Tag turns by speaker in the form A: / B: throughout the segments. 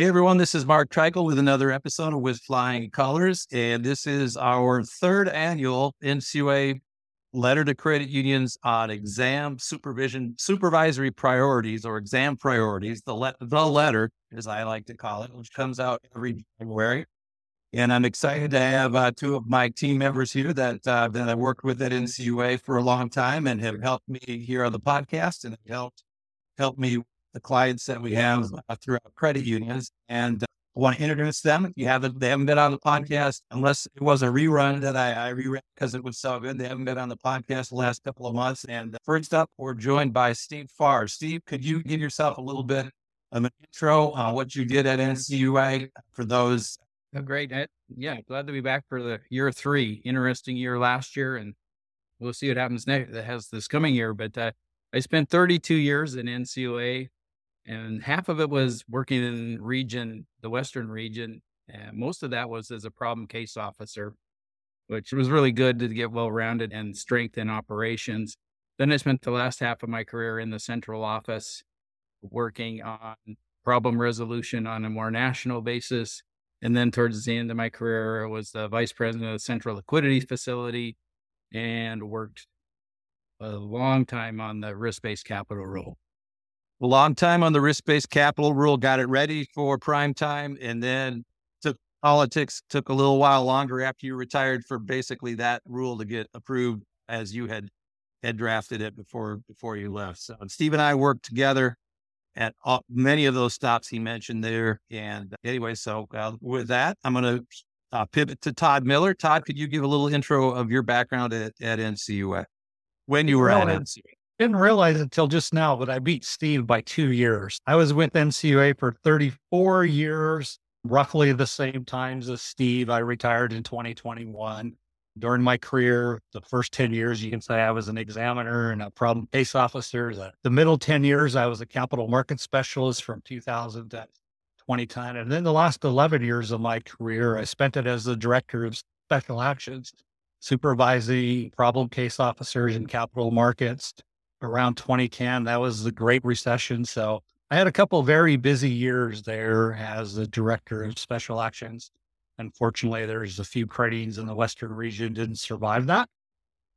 A: Hey everyone, this is Mark Treichel with another episode of With Flying Colors, and this is our third annual NCUA letter to credit unions on exam supervision, supervisory priorities or exam priorities, the, le- the letter, as I like to call it, which comes out every January. And I'm excited to have uh, two of my team members here that uh, that I worked with at NCUA for a long time and have helped me here on the podcast and have helped helped me the clients that we have uh, throughout credit unions. And uh, I want to introduce them. If you haven't, they haven't been on the podcast unless it was a rerun that I, I reread because it was so good. They haven't been on the podcast the last couple of months. And uh, first up, we're joined by Steve Farrar. Steve, could you give yourself a little bit of an intro on what you did at NCUA for those?
B: Oh, great. I, yeah, glad to be back for the year three. Interesting year last year, and we'll see what happens next. That has this coming year. But uh, I spent 32 years in NCUA, and half of it was working in region, the Western region. And most of that was as a problem case officer, which was really good to get well rounded and strength in operations. Then I spent the last half of my career in the central office working on problem resolution on a more national basis. And then towards the end of my career, I was the vice president of the Central Liquidity Facility and worked a long time on the risk based capital rule.
A: A long time on the risk based capital rule, got it ready for prime time, and then took politics took a little while longer after you retired for basically that rule to get approved as you had had drafted it before before you left. So and Steve and I worked together at all, many of those stops he mentioned there. And anyway, so uh, with that, I'm going to uh, pivot to Todd Miller. Todd, could you give a little intro of your background at, at NCUA when you were at NCUA?
C: Didn't realize until just now, but I beat Steve by two years. I was with NCUA for 34 years, roughly the same times as Steve. I retired in 2021. During my career, the first 10 years, you can say I was an examiner and a problem case officer. The, the middle 10 years, I was a capital market specialist from 2000 to 2010. And then the last 11 years of my career, I spent it as the director of special actions, supervising problem case officers in capital markets around 2010. That was the Great Recession. So I had a couple very busy years there as the director of special actions. Unfortunately, there's a few unions in the Western region didn't survive that.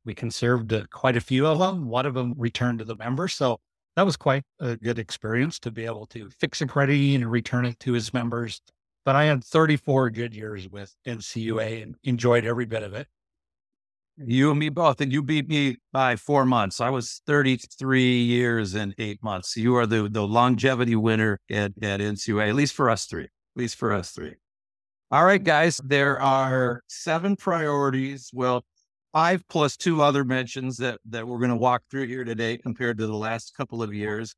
C: We conserved uh, quite a few of them. One of them returned to the members. So that was quite a good experience to be able to fix a credit and return it to its members. But I had 34 good years with NCUA and enjoyed every bit of it.
A: You and me both, and you beat me by four months. I was 33 years and eight months. You are the, the longevity winner at, at NCUA, at least for us three. At least for us three. All right, guys, there are seven priorities. Well, five plus two other mentions that, that we're going to walk through here today compared to the last couple of years.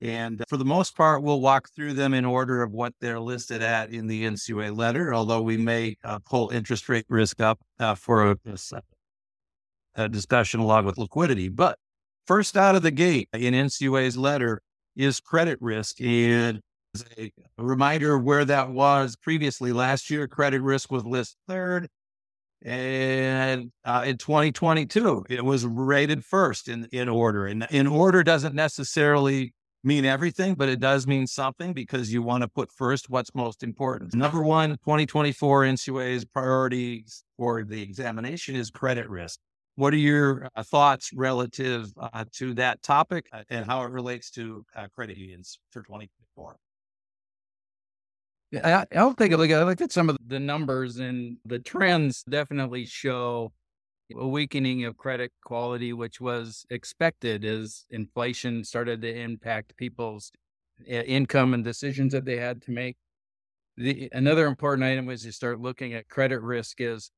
A: And for the most part, we'll walk through them in order of what they're listed at in the NCUA letter, although we may uh, pull interest rate risk up uh, for a, a discussion along with liquidity. But first out of the gate in NCUA's letter is credit risk. And as a reminder of where that was previously last year, credit risk was listed third. And uh, in 2022, it was rated first in, in order. And in order doesn't necessarily mean everything, but it does mean something because you want to put first what's most important. Number one, 2024 NCUA's priorities for the examination is credit risk. What are your uh, thoughts relative uh, to that topic uh, and how it relates to uh, credit unions for 2024?
B: I, I'll take a look at, I looked at some of the numbers, and the trends definitely show a weakening of credit quality, which was expected as inflation started to impact people's income and decisions that they had to make. The, another important item as you start looking at credit risk is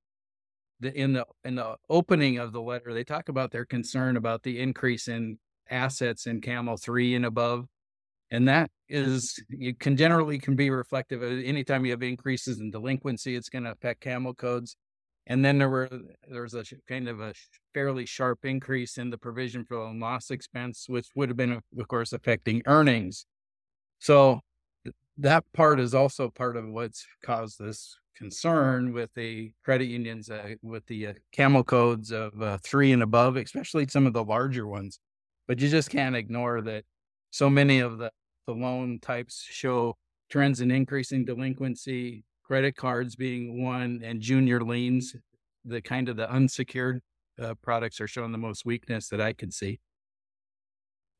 B: the, in the in the opening of the letter, they talk about their concern about the increase in assets in Camel three and above, And that is, you can generally can be reflective of anytime you have increases in delinquency, it's going to affect CAMEL codes. And then there were there was a kind of a fairly sharp increase in the provision for loan loss expense, which would have been, of course, affecting earnings. So that part is also part of what's caused this concern with the credit unions, uh, with the uh, CAMEL codes of uh, three and above, especially some of the larger ones. But you just can't ignore that so many of the, the loan types show trends in increasing delinquency, credit cards being one, and junior liens, the kind of the unsecured uh, products are showing the most weakness that I can see.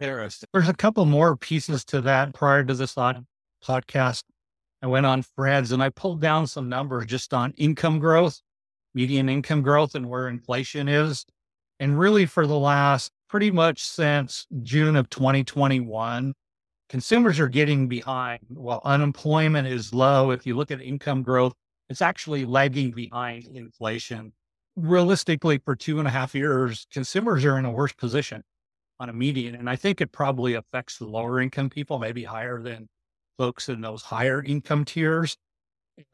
C: Interesting. There's a couple more pieces to that prior to this on podcast. I went on Fred's and I pulled down some numbers just on income growth, median income growth, and where inflation is. And really, for the last pretty much since June of 2021, consumers are getting behind. While unemployment is low, if you look at income growth, it's actually lagging behind inflation. Realistically, for two and a half years, consumers are in a worse position on a median. And I think it probably affects the lower income people, maybe higher than folks in those higher income tiers.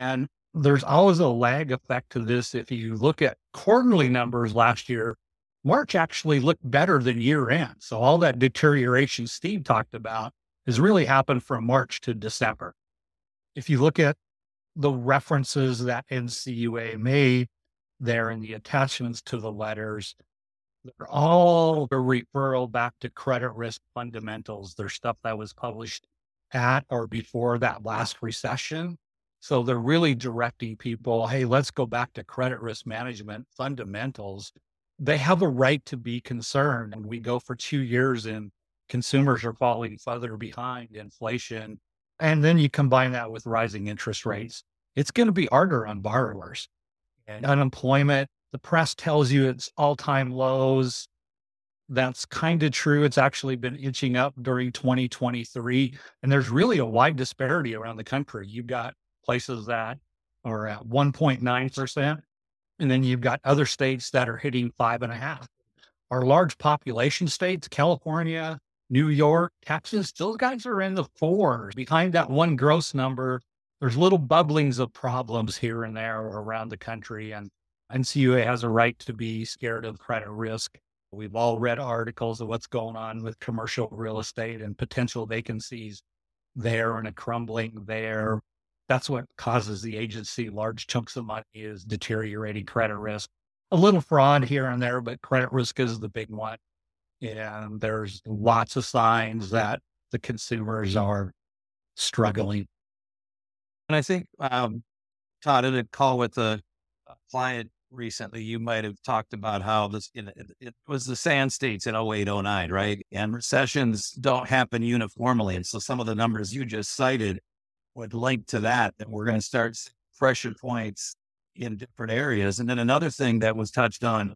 C: And there's always a lag effect to this. If you look at quarterly numbers last year, March actually looked better than year end. So all that deterioration Steve talked about has really happened from March to December. If you look at the references that NCUA made there in the attachments to the letters, they're all a referral back to credit risk fundamentals. They're stuff that was published at or before that last recession. So they're really directing people, hey, let's go back to credit risk management fundamentals. They have a right to be concerned. And we go for two years and consumers are falling further behind inflation. And then you combine that with rising interest rates. It's going to be harder on borrowers. And unemployment, the press tells you it's all time lows. That's kind of true. It's actually been inching up during 2023. And there's really a wide disparity around the country. You've got places that are at 1.9%, and then you've got other states that are hitting five and a half. Our large population states, California, New York, Texas, those guys are in the fours. Behind that one gross number, there's little bubblings of problems here and there around the country. And NCUA has a right to be scared of credit risk. We've all read articles of what's going on with commercial real estate and potential vacancies there and a crumbling there. That's what causes the agency large chunks of money is deteriorating credit risk. A little fraud here and there, but credit risk is the big one. And there's lots of signs that the consumers are struggling.
A: And I think, um, Todd, in a call with a client recently, you might have talked about how this you know, it, it, was the sand states in 08, 09, right? And recessions don't happen uniformly. And so some of the numbers you just cited would link to that, that we're going to start pressure points in different areas. And then another thing that was touched on,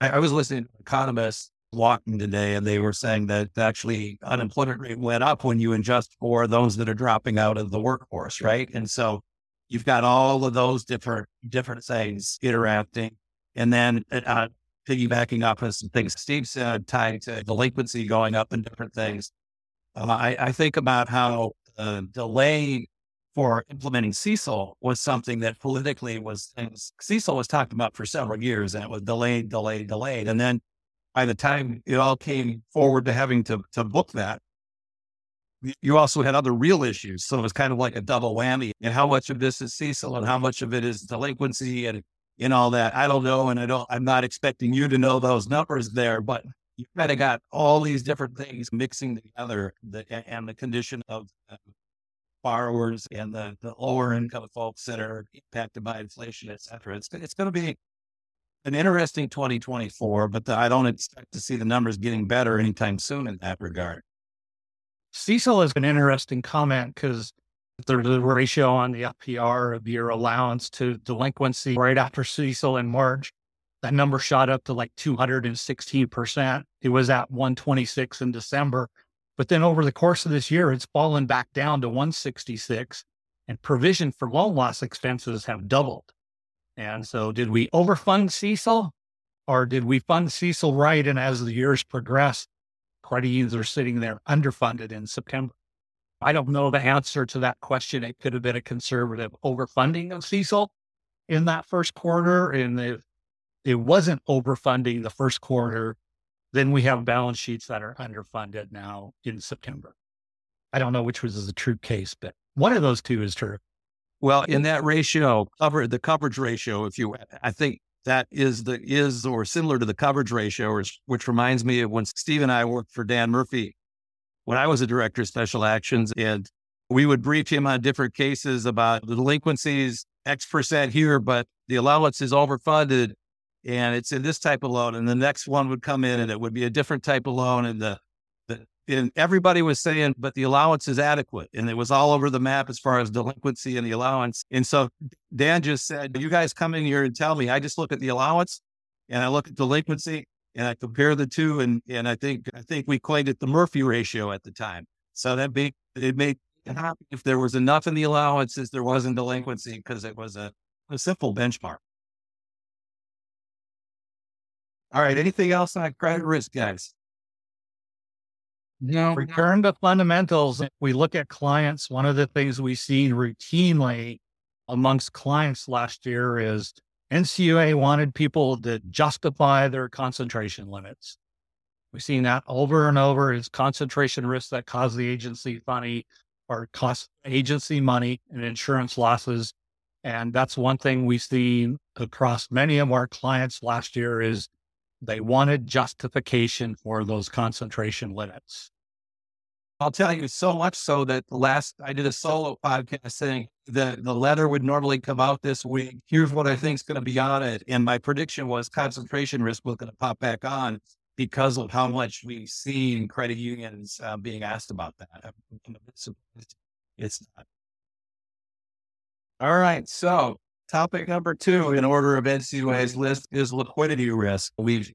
A: I, I was listening to economists walking today, and they were saying that actually unemployment rate went up when you adjust for those that are dropping out of the workforce, right? And so you've got all of those different different things interacting, and then uh, piggybacking off of some things Steve said, tied to delinquency going up and different things. Uh, I, I, think about how the delay for implementing CECL was something that politically was CECL was talked about for several years, and it was delayed, delayed, delayed, and then by the time it all came forward to having to, to book that, you also had other real issues. So it was kind of like a double whammy. And how much of this is CECL and how much of it is delinquency and, and all that? I don't know. And I don't, I'm not expecting you to know those numbers there, but you kind of got all these different things mixing together the, and the condition of uh, borrowers and the, the lower income folks that are impacted by inflation, et cetera. It's, it's going to be an interesting 2024, but the, I don't expect to see the numbers getting better anytime soon in that regard.
C: CECL is an interesting comment because there's a ratio on the FPR of your allowance to delinquency right after CECL in March. That number shot up to like 216%. It was at 126 in December. But then over the course of this year, it's fallen back down to 166 and provision for loan loss expenses have doubled. And so, did we overfund CECL or did we fund CECL right? And as the years progress, unions are sitting there underfunded in September. I don't know the answer to that question. It could have been a conservative overfunding of CECL in that first quarter. And if it wasn't overfunding the first quarter, then we have balance sheets that are underfunded now in September. I don't know which was the true case, but one of those two is true.
A: Well, in that ratio, cover the coverage ratio, if you, I think that is the is or similar to the coverage ratio, which, which reminds me of when Steve and I worked for Dan Murphy when I was a director of special actions, and we would brief him on different cases about the delinquencies X percent here, but the allowance is overfunded and it's in this type of loan. And the next one would come in and it would be a different type of loan. And the, the and everybody was saying, but the allowance is adequate. And it was all over the map as far as delinquency and the allowance. And so Dan just said, You guys come in here and tell me. I just look at the allowance and I look at delinquency and I compare the two, and and I think I think we coined it the Murphy ratio at the time. So that made it made happy if there was enough in the allowances, there wasn't delinquency because it was a, a simple benchmark. All right. Anything else on credit risk, guys?
C: No. Return to fundamentals. We look at clients. One of the things we see routinely amongst clients last year is NCUA wanted people to justify their concentration limits. We've seen that over and over as concentration risks that cause the agency money or cost agency money and insurance losses. And that's one thing we've seen across many of our clients last year is they wanted justification for those concentration limits.
A: I'll tell you so much so that the last I did a solo podcast saying the the letter would normally come out this week. Here's what I think is going to be on it, and my prediction was concentration risk was going to pop back on because of how much we've seen credit unions uh, being asked about that. It's not. All right, so topic number two in order of NCUA's list is liquidity risk. We've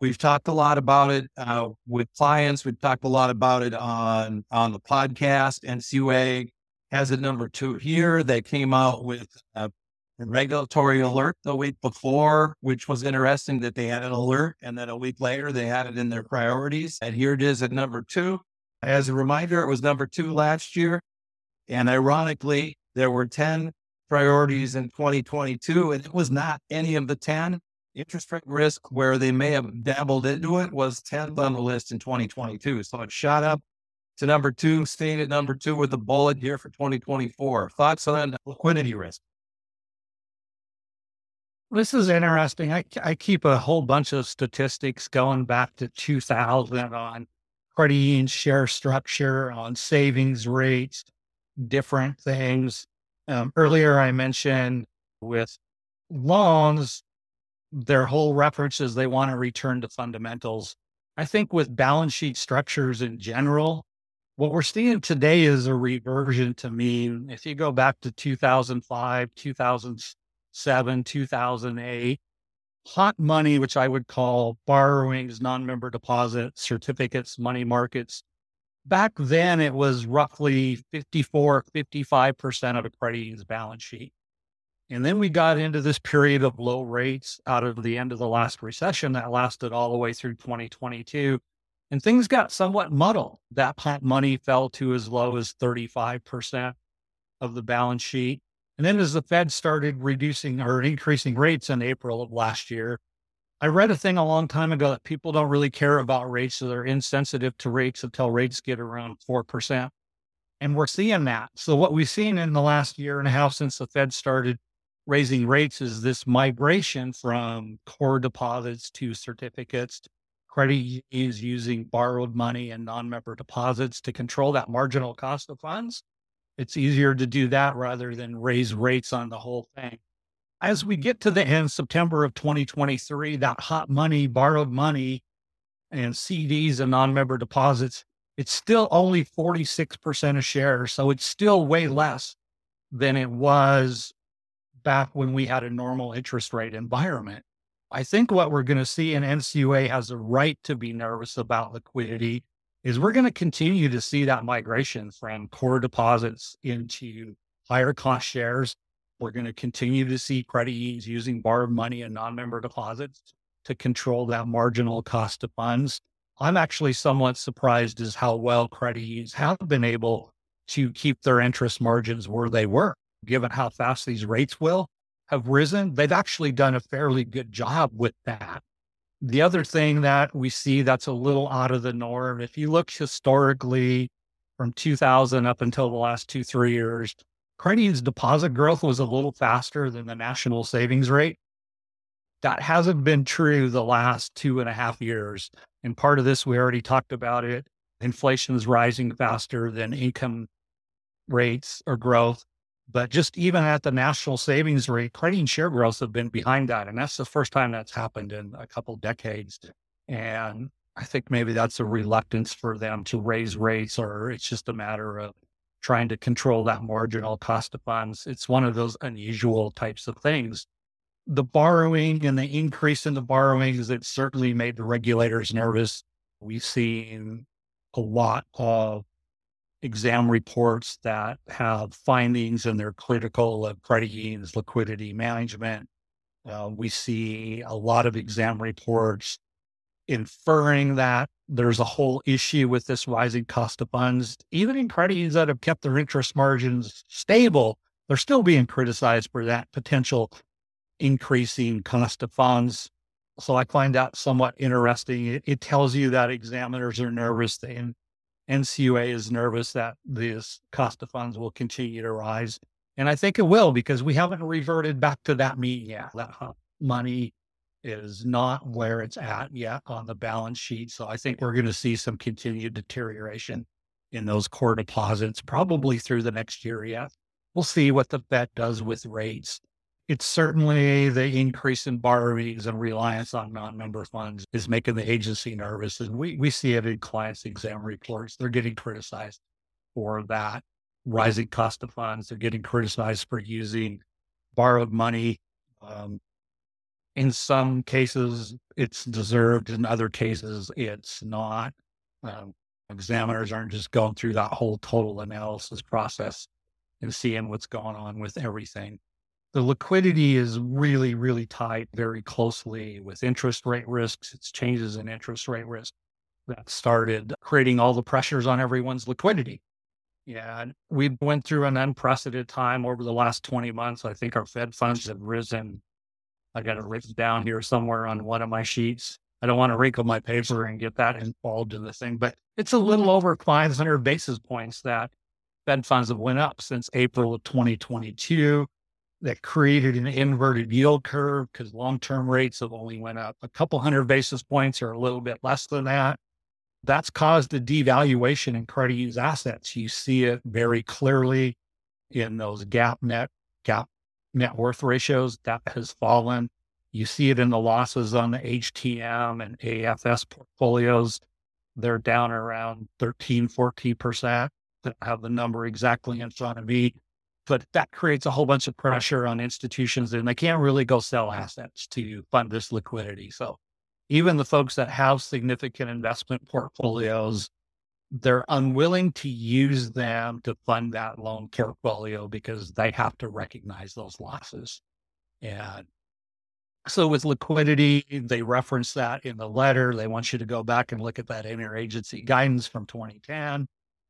A: We've talked a lot about it uh, with clients. We've talked a lot about it on on the podcast. NCUA has it number two here. They came out with a regulatory alert the week before, which was interesting that they had an alert, and then a week later they had it in their priorities. And here it is at number two. As a reminder, it was number two last year, and ironically, there were ten priorities in 2022, and it was not any of the ten interest rate risk where they may have dabbled into it was 10th on the list in 2022. So it shot up to number two, staying at number two with a bullet here for 2024. Thoughts on liquidity risk?
C: This is interesting. I, I keep a whole bunch of statistics going back to 2000 on credit union share structure, on savings rates, different things. Um, earlier, I mentioned with loans, their whole reference is they want to return to fundamentals. I think with balance sheet structures in general, what we're seeing today is a reversion to mean. If you go back to 2005, 2007, 2008, hot money, which I would call borrowings, non member deposits, certificates, money markets, back then it was roughly 54, 55% of a credit union's balance sheet. And then we got into this period of low rates out of the end of the last recession that lasted all the way through 2022. And things got somewhat muddled. That hot money fell to as low as 35% of the balance sheet. And then as the Fed started reducing or increasing rates in April of last year, I read a thing a long time ago that people don't really care about rates, so they're insensitive to rates until rates get around 4%. And we're seeing that. So, what we've seen in the last year and a half since the Fed started raising rates is this migration from core deposits to certificates. Credit is using borrowed money and non member deposits to control that marginal cost of funds. It's easier to do that rather than raise rates on the whole thing. As we get to the end, September of 2023, that hot money, borrowed money, and CDs and non member deposits, it's still only 46% of shares. So it's still way less than it was back when we had a normal interest rate environment. I think what we're going to see, and NCUA has a right to be nervous about liquidity, is we're going to continue to see that migration from core deposits into higher cost shares. We're going to continue to see credit unions using borrowed money and non member deposits to control that marginal cost of funds. I'm actually somewhat surprised as how well credit unions have been able to keep their interest margins where they were, given how fast these rates will have risen. They've actually done a fairly good job with that. The other thing that we see that's a little out of the norm, if you look historically from 2000 up until the last two, three years, credit union's deposit growth was a little faster than the national savings rate. That hasn't been true the last two and a half years. And part of this, we already talked about it. Inflation is rising faster than income rates or growth. But just even at the national savings rate, credit share growth have been behind that. And that's the first time that's happened in a couple decades. And I think maybe that's a reluctance for them to raise rates, or it's just a matter of trying to control that marginal cost of funds. It's one of those unusual types of things. The borrowing and the increase in the borrowings, it certainly made the regulators nervous. We've seen a lot of exam reports that have findings and they're critical of credit unions liquidity management. Uh, we see a lot of exam reports inferring that there's a whole issue with this rising cost of funds. Even in credit unions that have kept their interest margins stable, they're still being criticized for that potential increasing cost of funds. So I find that somewhat interesting. It, it tells you that examiners are nervous. They, NCUA is nervous that this cost of funds will continue to rise. And I think it will because we haven't reverted back to that mean yet. That money is not where it's at yet on the balance sheet. So I think we're going to see some continued deterioration in those core deposits probably through the next year yet. We'll see what the Fed does with rates it's certainly the increase in borrowings and reliance on non-member funds is making the agency nervous. And we, we see it in clients' exam reports. They're getting criticized for that rising cost of funds. They're getting criticized for using borrowed money. Um, in some cases, it's deserved. In other cases, it's not. Um, examiners aren't just going through that whole total analysis process and seeing what's going on with everything the liquidity is really, really tied very closely with interest rate risks. It's changes in interest rate risk that started creating all the pressures on everyone's liquidity. Yeah, we went through an unprecedented time over the last 20 months. I think our Fed funds have risen. I got it written down here somewhere on one of my sheets. I don't want to wrinkle my paper and get that involved in the thing, but it's a little mm-hmm. over 500 basis points that Fed funds have went up since April of 2022 that created an inverted yield curve because long-term rates have only went up a couple hundred basis points or a little bit less than that. That's caused a devaluation in credit use assets. You see it very clearly in those gap net gap net worth ratios that has fallen. You see it in the losses on the HTM and AFS portfolios. They're down around 13, 14%. I don't have the number exactly in front of me but that creates a whole bunch of pressure on institutions and they can't really go sell assets to fund this liquidity. So even the folks that have significant investment portfolios, they're unwilling to use them to fund that loan portfolio because they have to recognize those losses. And so with liquidity, they reference that in the letter. They want you to go back and look at that interagency guidance from 2010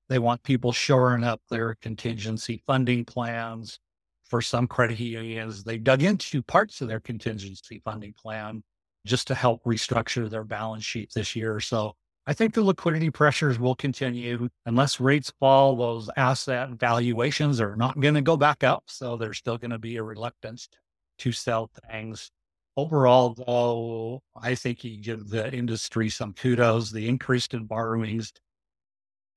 C: they want people shoring up their contingency funding plans. For some credit unions, they dug into parts of their contingency funding plan just to help restructure their balance sheet this year. So I think the liquidity pressures will continue unless rates fall. Those asset valuations are not going to go back up. So there's still going to be a reluctance to sell things. Overall, though, I think you give the industry some kudos. The increase in borrowings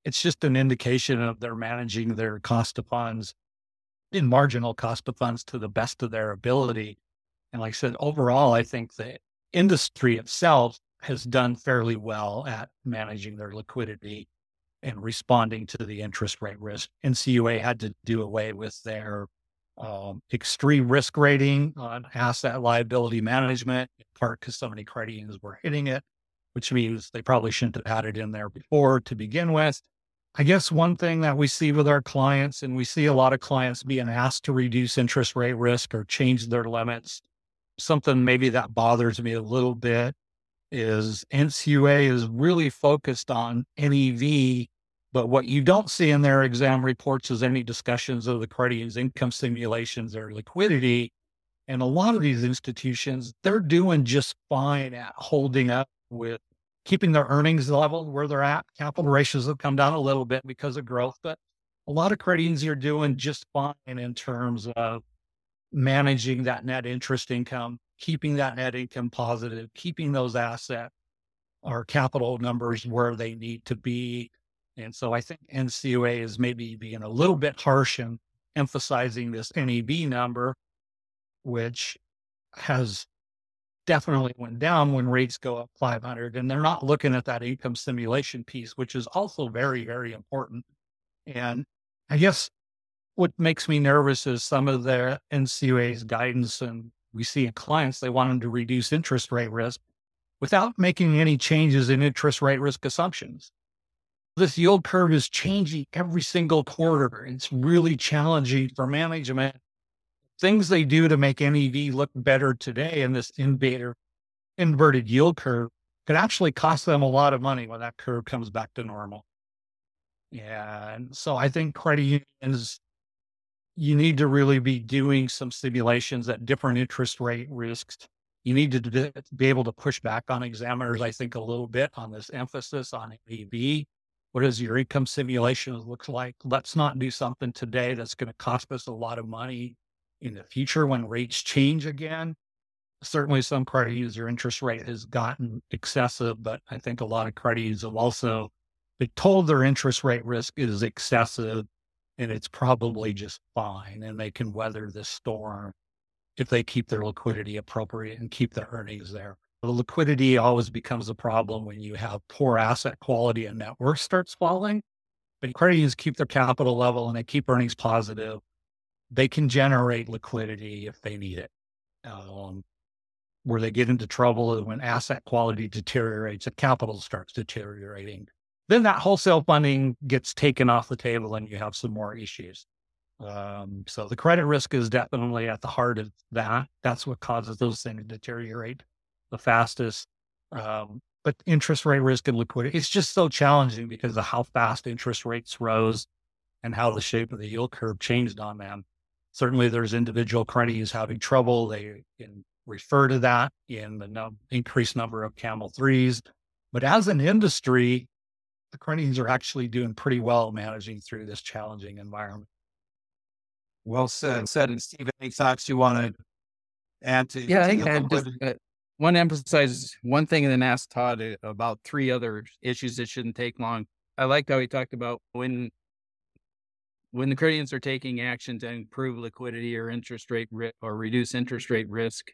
C: it's just an indication of they're managing their cost of funds in marginal cost of funds to the best of their ability. And like I said, overall, I think the industry itself has done fairly well at managing their liquidity and responding to the interest rate risk. NCUA had to do away with their um, extreme risk rating on asset liability management, in part because so many credit unions were hitting it, which means they probably shouldn't have had it in there before to begin with. I guess one thing that we see with our clients, and we see a lot of clients being asked to reduce interest rate risk or change their limits. Something maybe that bothers me a little bit is NCUA is really focused on NEV But what you don't see in their exam reports is any discussions of the credit union's income simulations or liquidity. And a lot of these institutions, they're doing just fine at holding up with keeping their earnings level where they're at. Capital ratios have come down a little bit because of growth, but a lot of credit unions are doing just fine in terms of managing that net interest income, keeping that net income positive, keeping those asset or capital numbers where they need to be. And so I think NCUA is maybe being a little bit harsh in emphasizing this NEV number, which has definitely went down when rates go up 500 and they're not looking at that income simulation piece which is also very very important and i guess what makes me nervous is some of the NCUA's guidance and we see in clients they want them to reduce interest rate risk without making any changes in interest rate risk assumptions this yield curve is changing every single quarter it's really challenging for management things they do to make NEV look better today in this inverted, inverted yield curve could actually cost them a lot of money when that curve comes back to normal. Yeah. And so I think credit unions, you need to really be doing some simulations at different interest rate risks. You need to be able to push back on examiners, I think, a little bit on this emphasis on NEV. What does your income simulation look like? Let's not do something today that's going to cost us a lot of money in the future when rates change again. Certainly, some credit user interest rate has gotten excessive, but I think a lot of credit users have also been told their interest rate risk is excessive and it's probably just fine and they can weather this storm if they keep their liquidity appropriate and keep their earnings there. The liquidity always becomes a problem when you have poor asset quality and net worth starts falling. But credit unions keep their capital level and they keep earnings positive they can generate liquidity if they need it. Um, where they get into trouble is when asset quality deteriorates and capital starts deteriorating. Then that wholesale funding gets taken off the table and you have some more issues. Um, so the credit risk is definitely at the heart of that. That's what causes those things to deteriorate the fastest. Um, but interest rate risk and liquidity, it's just so challenging because of how fast interest rates rose and how the shape of the yield curve changed on them. Certainly, there's individual credits having trouble. They can refer to that in the no, increased number of camel threes. But as an industry, the credits are actually doing pretty well managing through this challenging environment.
A: Well said. Said. And Steve, any thoughts you want to add to?
B: Yeah,
A: to
B: I just uh, want to emphasize one thing and then ask Todd uh, about three other issues that shouldn't take long. I liked how he talked about when when the credit are taking action to improve liquidity or interest rate ri- or reduce interest rate risk,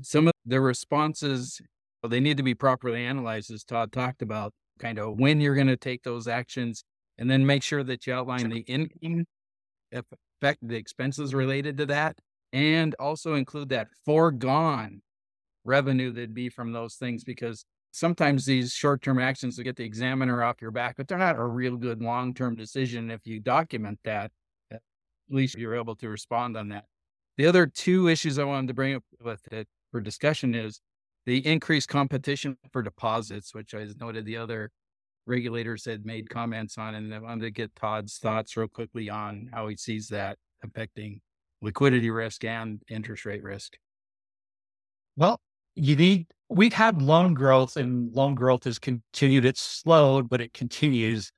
B: some of the responses well, they need to be properly analyzed, as Todd talked about, kind of when you're going to take those actions, and then make sure that you outline the income effect, the expenses related to that, and also include that foregone revenue that'd be from those things because sometimes these short term actions will get the examiner off your back, but they're not a real good long term decision. If you document that, at least you're able to respond on that. The other two issues I wanted to bring up with it for discussion is the increased competition for deposits, which I noted the other regulators had made comments on, and I wanted to get Todd's thoughts real quickly on how he sees that affecting liquidity risk and interest rate risk.
C: Well, you need we've had loan growth and loan growth has continued. It's slowed, but it continues.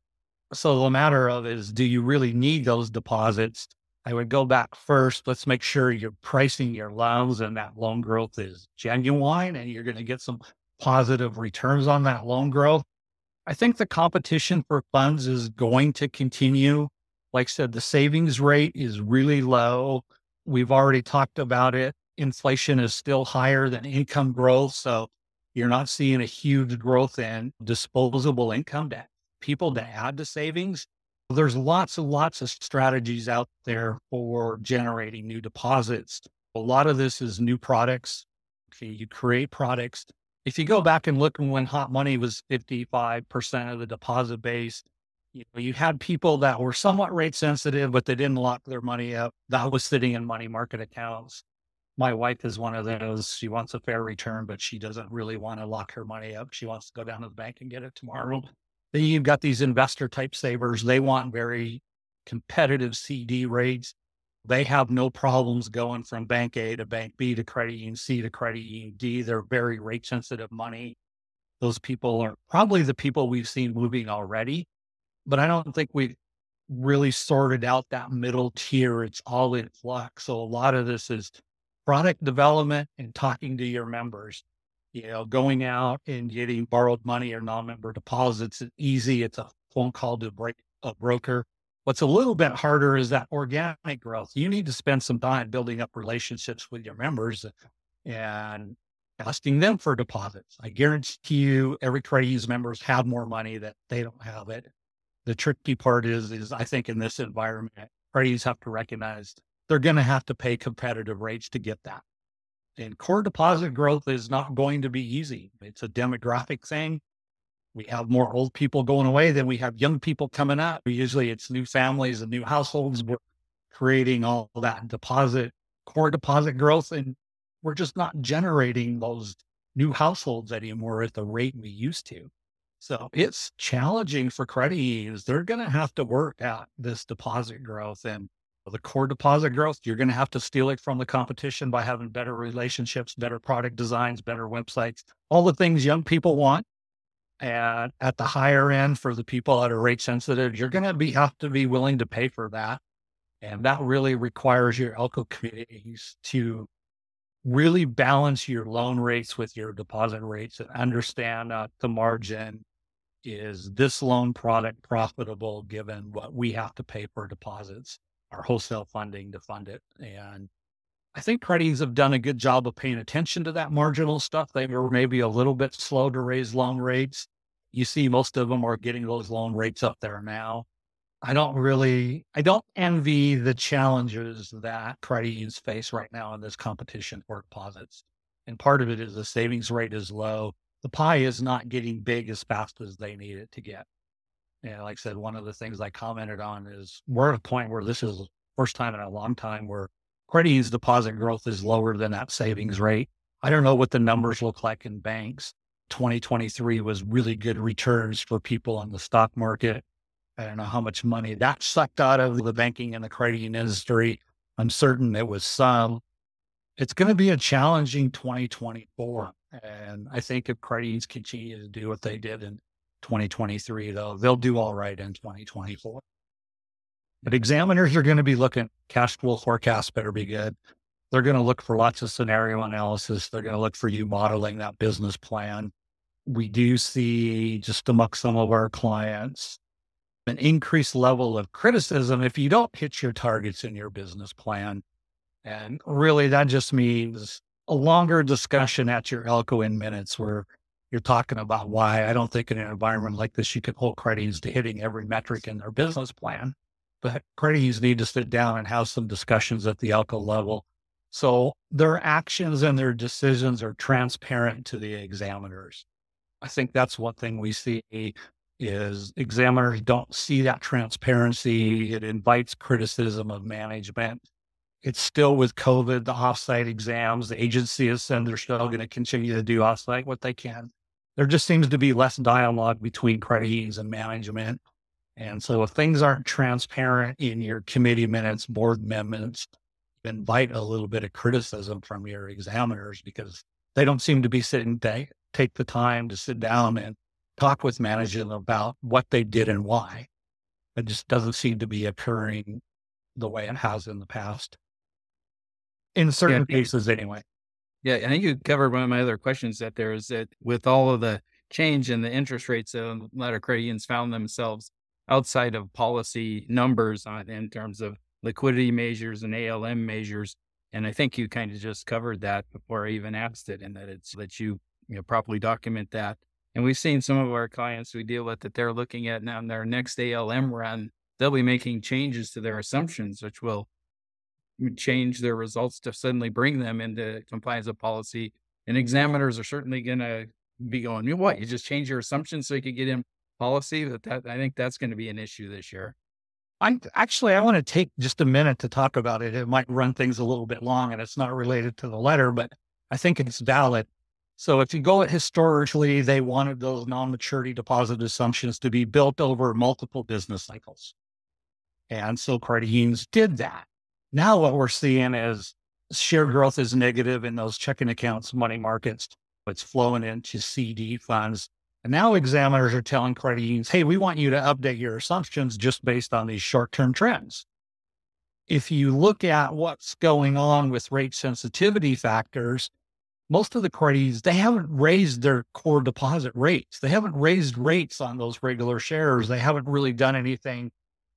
C: So the matter of is, do you really need those deposits? I would go back first. Let's make sure you're pricing your loans and that loan growth is genuine and you're going to get some positive returns on that loan growth. I think the competition for funds is going to continue. Like I said, the savings rate is really low. We've already talked about it inflation is still higher than income growth. So you're not seeing a huge growth in disposable income to people to add to savings. There's lots and lots of strategies out there for generating new deposits. A lot of this is new products. Okay, you create products. If you go back and look when hot money was 55% of the deposit base, you know, you had people that were somewhat rate sensitive, but they didn't lock their money up. That was sitting in money market accounts my wife is one of those. She wants a fair return, but she doesn't really want to lock her money up. She wants to go down to the bank and get it tomorrow. Then you've got these investor type savers. They want very competitive CD rates. They have no problems going from bank A to bank B to credit union C to credit union D. They're very rate sensitive money. Those people are probably the people we've seen moving already, but I don't think we've really sorted out that middle tier. It's all in flux. So a lot of this is product development and talking to your members. You know, going out and getting borrowed money or non-member deposits is easy. It's a phone call to break a broker. What's a little bit harder is that organic growth. You need to spend some time building up relationships with your members and asking them for deposits. I guarantee you every union members have more money that they don't have it. The tricky part is, is I think in this environment, unions have to recognize they're going to have to pay competitive rates to get that. And core deposit growth is not going to be easy. It's a demographic thing. We have more old people going away than we have young people coming up. Usually it's new families and new households. We're creating all that deposit, core deposit growth. And we're just not generating those new households anymore at the rate we used to. So it's challenging for credit unions. They're going to have to work at this deposit growth and the core deposit growth, you're going to have to steal it from the competition by having better relationships, better product designs, better websites, all the things young people want. And at the higher end for the people that are rate sensitive, you're going to be have to be willing to pay for that. And that really requires your ALCO committees to really balance your loan rates with your deposit rates and understand uh, the margin. Is this loan product profitable given what we have to pay for deposits? Our wholesale funding to fund it. And I think credits have done a good job of paying attention to that marginal stuff. They were maybe a little bit slow to raise loan rates. You see, most of them are getting those loan rates up there now. I don't really, I don't envy the challenges that credit unions face right now in this competition for deposits. And part of it is the savings rate is low. The pie is not getting big as fast as they need it to get. And like I said, one of the things I commented on is we're at a point where this is first time in a long time where credit unions deposit growth is lower than that savings rate. I don't know what the numbers look like in banks. 2023 was really good returns for people on the stock market. I don't know how much money that sucked out of the banking and the credit union industry. I'm certain it was some. It's going to be a challenging 2024. And I think if credit unions continue to do what they did in 2023, though. They'll do all right in 2024. But examiners are going to be looking, cash flow forecasts better be good. They're going to look for lots of scenario analysis. They're going to look for you modeling that business plan. We do see just amongst some of our clients an increased level of criticism if you don't hit your targets in your business plan. And really, that just means a longer discussion at your ALCO in minutes where you're talking about why I don't think in an environment mm-hmm. like this, you can hold credit unions to hitting every metric in their business plan. But credit unions need to sit down and have some discussions at the ALCO level. So their actions and their decisions are transparent to the examiners. I think that's one thing we see is examiners don't see that transparency. It invites criticism of management. It's still with COVID, the offsite exams, the agency has said they're still going to continue to do offsite what they can there just seems to be less dialogue between credits and management. And so if things aren't transparent in your committee minutes, board amendments, invite a little bit of criticism from your examiners because they don't seem to be sitting take the time to sit down and talk with management about what they did and why. It just doesn't seem to be occurring the way it has in the past. In certain yeah. cases, anyway.
B: Yeah, I think you covered one of my other questions that there is that with all of the change in the interest rates, a lot of credit unions found themselves outside of policy numbers on, in terms of liquidity measures and ALM measures. And I think you kind of just covered that before I even asked it, and that it's that you you know properly document that. And we've seen some of our clients we deal with that they're looking at now in their next ALM run, they'll be making changes to their assumptions, which will change their results to suddenly bring them into compliance with policy. And examiners are certainly going to be going, you know what? You just change your assumptions so you can get in policy. That, that I think that's going to be an issue this year.
C: I actually I want to take just a minute to talk about it. It might run things a little bit long, and it's not related to the letter, but I think it's valid. So if you go at historically, they wanted those non-maturity deposit assumptions to be built over multiple business cycles. And so credit unions did that. Now what we're seeing is share growth is negative in those checking accounts, money markets. But it's flowing into CD funds. And now examiners are telling credit unions, hey, we want you to update your assumptions just based on these short term trends. If you look at what's going on with rate sensitivity factors, most of the credits, they haven't raised their core deposit rates. They haven't raised rates on those regular shares. They haven't really done anything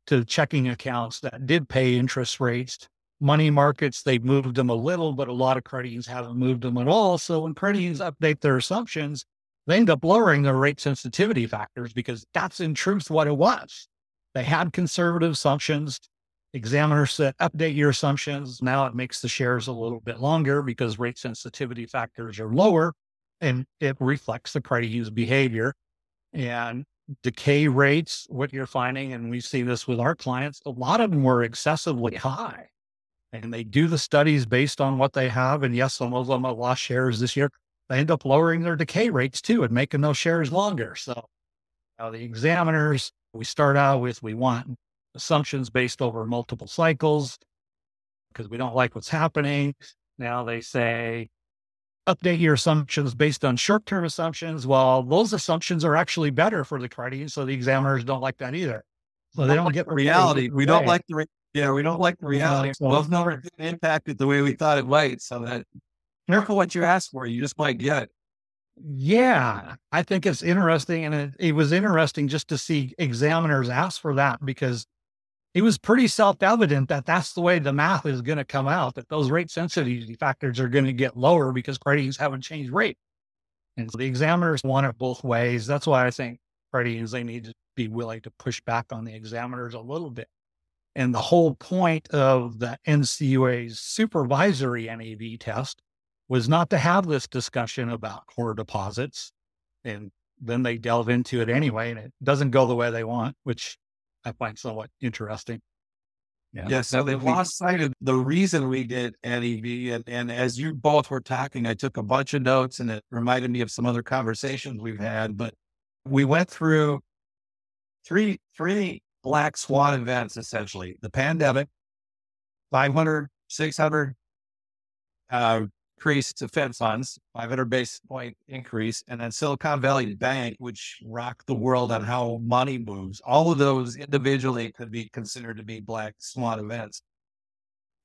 C: to checking accounts that did pay interest rates. Money markets, they've moved them a little, but a lot of credit unions haven't moved them at all. So when credit unions mm-hmm. update their assumptions, they end up lowering their rate sensitivity factors because that's in truth what it was. They had conservative assumptions. Examiner said, update your assumptions. Now it makes the shares a little bit longer because rate sensitivity factors are lower and it reflects the credit use behavior. And decay rates, what you're finding, and we see this with our clients, a lot of them were excessively high. And they do the studies based on what they have. And yes, some of them have lost shares this year. They end up lowering their decay rates too and making those shares longer. So now the examiners, we start out with we want assumptions based over multiple cycles because we don't like what's happening. Now they say update your assumptions based on short term assumptions. Well, those assumptions are actually better for the credit. So the examiners don't like that either. So they don't get
A: the reality. We don't like the re- yeah, we don't like the reality. So those numbers didn't impact it the way we thought it might. So that careful what you ask for, you just might get.
C: Yeah, I think it's interesting, and it, it was interesting just to see examiners ask for that because it was pretty self evident that that's the way the math is going to come out, that those rate sensitivity factors are going to get lower because credit haven't changed rate. And so the examiners want it both ways. That's why I think credit they need to be willing to push back on the examiners a little bit. And the whole point of the NCUA's supervisory NEV test was not to have this discussion about core deposits. And then they delve into it anyway, and it doesn't go the way they want, which I find somewhat interesting.
A: Yeah. yeah so they lost sight of the reason we did NEV. And, and as you both were talking, I took a bunch of notes and it reminded me of some other conversations we've had. But we went through three, three black swan events essentially the pandemic, 500, 600, uh, increase to Fed funds, 500 basis point increase, and then Silicon Valley Bank, which rocked the world on how money moves. All of those individually could be considered to be black swan events.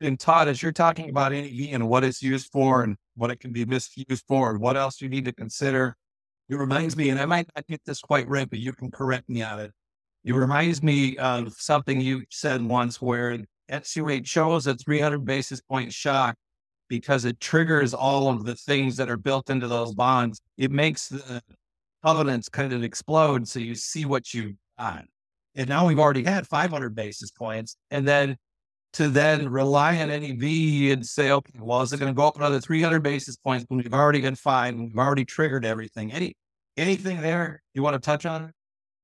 A: And Todd, as you're talking about NEV and what it's used for and what it can be misused for and what else you need to consider, it reminds me, and I might not get this quite right, but you can correct me on it. It reminds me of something you said once where NCUA chose a 300 basis point shock because it triggers all of the things that are built into those bonds. It makes the covenants kind of explode. So you see what you got. And now we've already had 500 basis points. And then to then rely on NEV and say, okay, well, is it going to go up another 300 basis points when we've already been fine? We've already triggered everything. Any, anything there you want to touch on?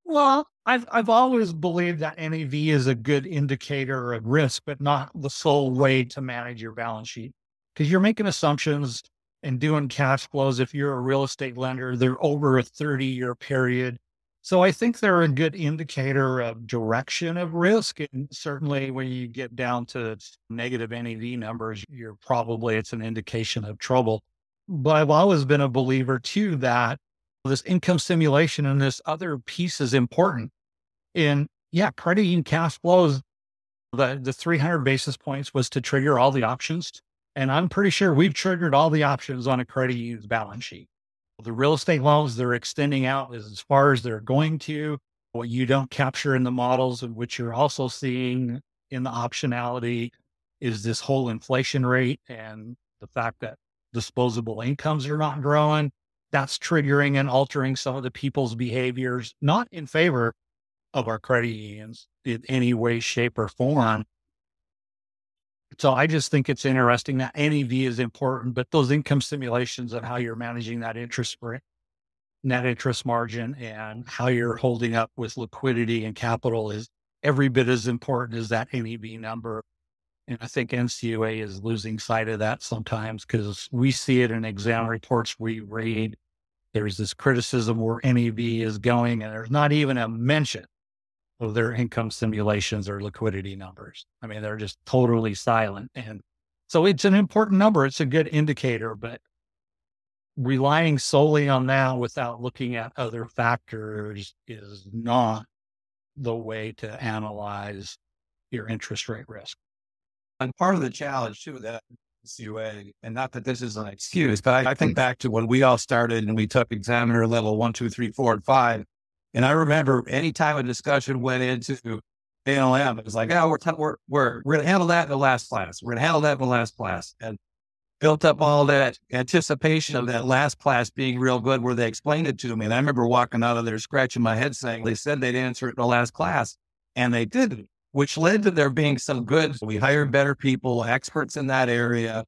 C: Well, I've I've always believed that NEV is a good indicator of risk, but not the sole way to manage your balance sheet because you're making assumptions and doing cash flows. If you're a real estate lender, they're over a 30 year period. So I think they're a good indicator of direction of risk. And certainly when you get down to negative NEV numbers, you're probably, it's an indication of trouble. But I've always been a believer too that this income simulation and this other piece is important. And yeah, credit union cash flows, the, the 300 basis points was to trigger all the options and I'm pretty sure we've triggered all the options on a credit union's balance sheet. The real estate loans, they're extending out is as far as they're going to. What you don't capture in the models, of which you're also seeing in the optionality, is this whole inflation rate and the fact that disposable incomes are not growing. That's triggering and altering some of the people's behaviors, not in favor of our credit unions in any way, shape, or form. So I just think it's interesting that NEV is important, but those income simulations of how you're managing that interest rate, net interest margin and how you're holding up with liquidity and capital is every bit as important as that NEV number. And I think NCUA is losing sight of that sometimes because we see it in exam reports we read. There's this criticism where NEV is going, and there's not even a mention of their income simulations or liquidity numbers. I mean, they're just totally silent. And so it's an important number. It's a good indicator, but relying solely on that without looking at other factors is not the way to analyze your interest rate risk.
A: And part of the challenge too that CUA, and not that this is an excuse, but I, I think back to when we all started and we took examiner level one, two, three, four, and five. And I remember any time a discussion went into ALM, it was like, oh, we're, t- we're, we're, we're going to handle that in the last class. We're going to handle that in the last class. And built up all that anticipation of that last class being real good where they explained it to me. And I remember walking out of there scratching my head saying they said they'd answer it in the last class and they didn't, which led to there being some good. We hired better people, experts in that area.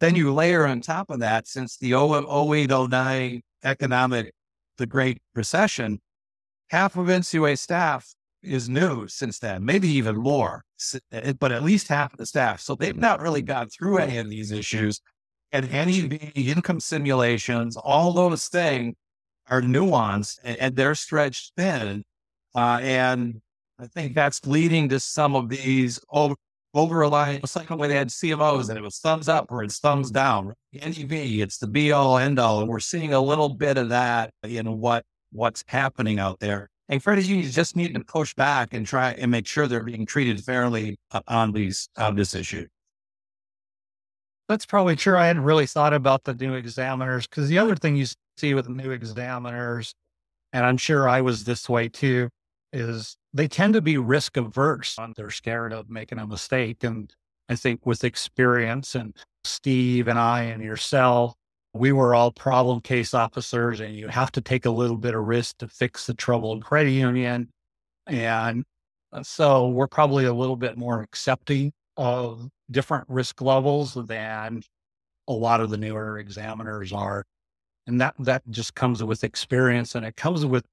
A: Then you layer on top of that, since the 08, 09 economic, the Great Recession, half of NCUA staff is new since then, maybe even more, eh, but at least half of the staff. So they've not really gone through any of these issues. And the income simulations, all those things are nuanced and, and they're stretched thin. Uh, and I think that's leading to some of these over, over reliant. It's like when they had CMOs and it was thumbs up or it's thumbs down. NEV, it's the be all end all. And we're seeing a little bit of that in what what's happening out there. And credit unions just need to push back and try and make sure they're being treated fairly on these on this issue.
C: That's probably true. I hadn't really thought about the new examiners because the other thing you see with new examiners, and I'm sure I was this way too, is they tend to be risk averse. They're scared of making a mistake. And I think with experience and Steve and I and yourself, we were all problem case officers and you have to take a little bit of risk to fix the troubled credit union. And uh, so we're probably a little bit more accepting of different risk levels than a lot of the newer examiners are. And that, that just comes with experience and it comes with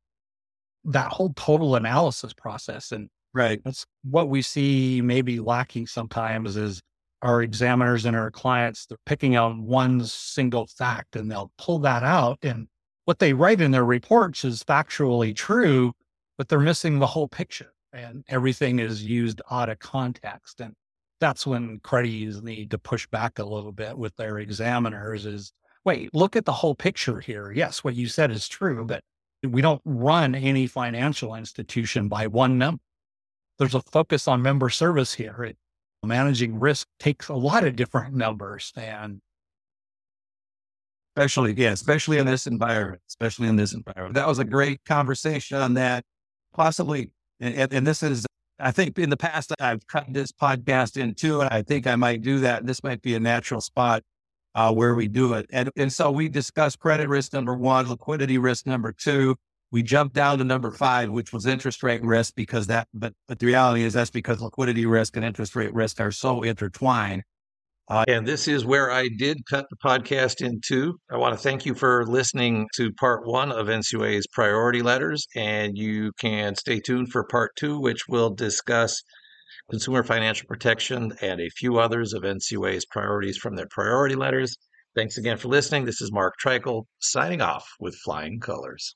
C: that whole total analysis process. And
A: right.
C: That's what we see maybe lacking sometimes is our examiners and our clients, they're picking out one single fact and they'll pull that out. And what they write in their reports is factually true, but they're missing the whole picture and everything is used out of context. And that's when credits need to push back a little bit with their examiners is wait, look at the whole picture here. Yes, what you said is true, but we don't run any financial institution by one number. There's a focus on member service here. It, managing risk takes a lot of different numbers and
A: especially yeah especially in this environment especially in this environment. That was a great conversation on that possibly and, and this is i think in the past i've cut this podcast in two and i think i might do that. This might be a natural spot uh, where we do it. And, and so we discussed credit risk number one liquidity risk number two we jumped down to number five, which was interest rate risk because that, but, but the reality is that's because liquidity risk and interest rate risk are so intertwined. Uh, and this is where I did cut the podcast in two. I want to thank you for listening to part one of NCUA's priority letters. And you can stay tuned for part two, which will discuss consumer financial protection and a few others of NCUA's priorities from their priority letters. Thanks again for listening. This is Mark Treichel signing off with flying colors.